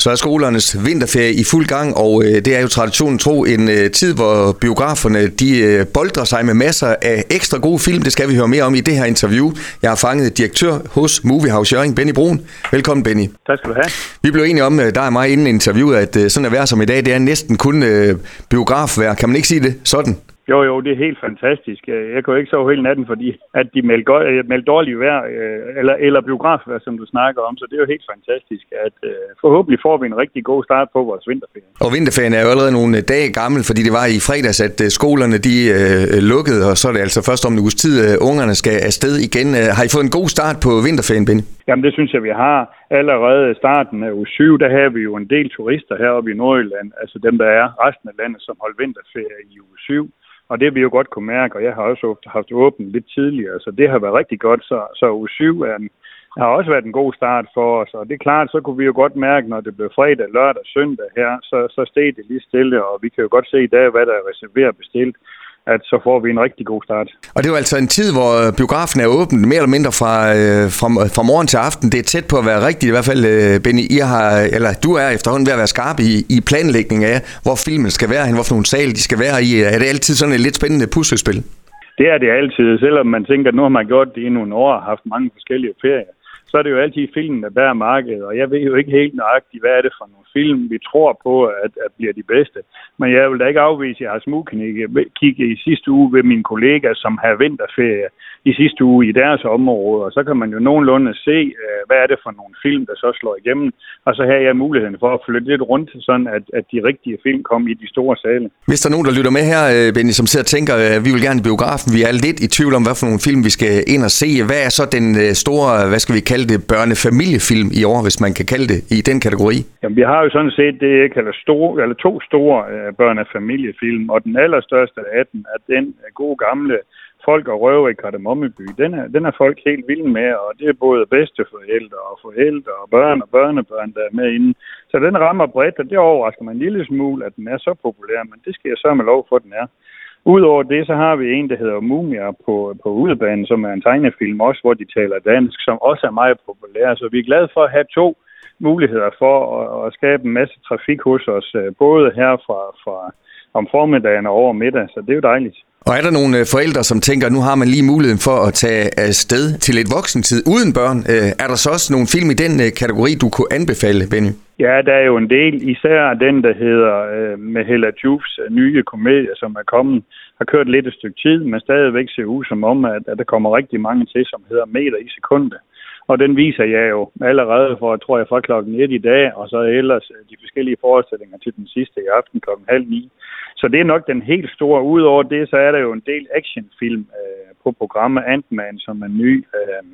Så er skolernes vinterferie i fuld gang, og øh, det er jo traditionen tro en øh, tid, hvor biograferne de øh, boldrer sig med masser af ekstra gode film. Det skal vi høre mere om i det her interview. Jeg har fanget direktør hos Movie House Jørgen, Benny Brun. Velkommen, Benny. Tak skal du have. Vi blev enige om, der er mig inden interviewet, at sådan at være som i dag, det er næsten kun øh, biografvær. Kan man ikke sige det sådan? Jo, jo, det er helt fantastisk. Øh, jeg kunne ikke sove hele natten, fordi at de meldte, øh, meldte dårligt vejr, øh, eller, eller biografvejr, som du snakker om. Så det er jo helt fantastisk, at forhåbentlig får vi en rigtig god start på vores vinterferie. Og vinterferien er jo allerede nogle dage gammel, fordi det var i fredags, at skolerne de lukkede, og så er det altså først om en uges tid, uh, ungerne skal afsted igen. Har I fået en god start på vinterferien, Benny? Jamen, det synes jeg, vi har. Allerede starten af uge 7, der har vi jo en del turister heroppe i Nordjylland, altså dem, der er resten af landet, som holdt vinterferie i uge 7. Og det har vi jo godt kunne mærke, og jeg har også haft åbent lidt tidligere, så det har været rigtig godt. Så, så uge 7 er en, har også været en god start for os, og det er klart, så kunne vi jo godt mærke, når det blev fredag, lørdag, søndag her, så, så steg det lige stille, og vi kan jo godt se i dag, hvad der er reserveret bestilt at så får vi en rigtig god start. Og det er jo altså en tid, hvor biografen er åben mere eller mindre fra, øh, fra, fra morgen til aften. Det er tæt på at være rigtigt, i hvert fald, øh, Benny. I har, eller du er efterhånden ved at være skarp i, i planlægning af, hvor filmen skal være, hvor for nogle sal de skal være i. Er det altid sådan et lidt spændende puslespil? Det er det altid, selvom man tænker, at nu har man gjort det i nogle år og haft mange forskellige ferier så er det jo altid filmen, der bærer markedet, og jeg ved jo ikke helt nøjagtigt, hvad er det for nogle film, vi tror på, at, at bliver de bedste. Men jeg vil da ikke afvise, at jeg har smugkigget i sidste uge ved mine kollegaer, som har vinterferie i sidste uge i deres område, og så kan man jo nogenlunde se, øh, hvad er det for nogle film, der så slår igennem, og så har jeg muligheden for at flytte lidt rundt, sådan at, at de rigtige film kom i de store sale. Hvis der er nogen, der lytter med her, øh, Benny, som sidder og tænker, at vi vil gerne i biografen, vi er lidt i tvivl om, hvad for nogle film vi skal ind og se. Hvad er så den store, hvad skal vi kalde det, børnefamiliefilm i år, hvis man kan kalde det, i den kategori? Jamen, vi har jo sådan set det, jeg kalder store, eller to store øh, børnefamiliefilm, og den allerstørste af dem er den øh, gode gamle folk og røver i Kardemommeby, den er, den er folk helt vilde med, og det er både bedsteforældre og forældre og børn og børnebørn, der er med inden. Så den rammer bredt, og det overrasker mig en lille smule, at den er så populær, men det skal jeg så med lov for, at den er. Udover det, så har vi en, der hedder Mumia på, på Udebanen, som er en tegnefilm også, hvor de taler dansk, som også er meget populær. Så vi er glade for at have to muligheder for at, at skabe en masse trafik hos os, øh, både her fra, fra om formiddagen og over middag, så det er jo dejligt. Og er der nogle øh, forældre, som tænker, at nu har man lige muligheden for at tage øh, afsted til et voksentid uden børn? Er der så også nogle film i den kategori, du kunne anbefale, Benny? Ja, der er jo en del. Især den, der hedder øh, med Hella Jufs øh, nye komedie, som er kommet, har kørt lidt et stykke tid, men stadigvæk ser ud som om, at, at der kommer rigtig mange til, som hedder meter i sekundet. Og den viser jeg jo allerede for, tror jeg, fra klokken 1 i dag, og så ellers øh, de forskellige forestillinger til den sidste i aften klokken halv ni. Så det er nok den helt store. Udover det, så er der jo en del actionfilm øh, på programmet Ant-Man, som er ny. Øh,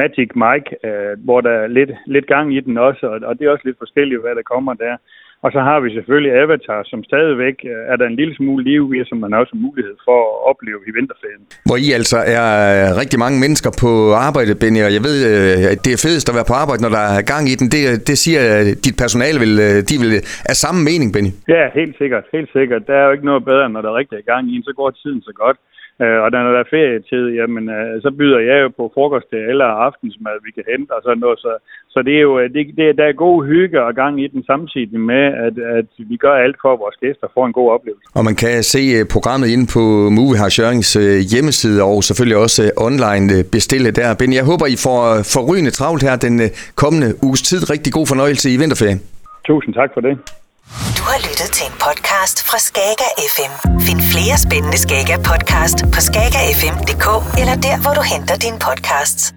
Magic Mike, øh, hvor der er lidt, lidt gang i den også, og, og det er også lidt forskelligt, hvad der kommer der. Og så har vi selvfølgelig Avatar, som stadigvæk øh, er der en lille smule liv i, som man også har mulighed for at opleve i vinterferien. Hvor I altså er rigtig mange mennesker på arbejde, Benny, og jeg ved, øh, at det er fedest at være på arbejde, når der er gang i den. Det, det siger dit personale, vil, øh, de vil er samme mening, Benny. Ja, helt sikkert, helt sikkert. Der er jo ikke noget bedre, når der er rigtig er gang i den, så går tiden så godt. Øh, og når der er ferietid, jamen, øh, så byder jeg jo på frokost til eller aftensmad, vi kan hente og sådan noget. Så, så det er jo, øh, det, det, der er god hygge og gang i den samtidig med, at, at vi gør alt for, at vores gæster får en god oplevelse. Og man kan se programmet inde på Movie House Jørgens hjemmeside og selvfølgelig også online bestille der. Ben, jeg håber, I får forrygende travlt her den kommende uges tid. Rigtig god fornøjelse i vinterferien. Tusind tak for det. Du har lyttet til en podcast fra Skager FM. Flere spændende Skager podcast på skagerfm.dk eller der, hvor du henter dine podcasts.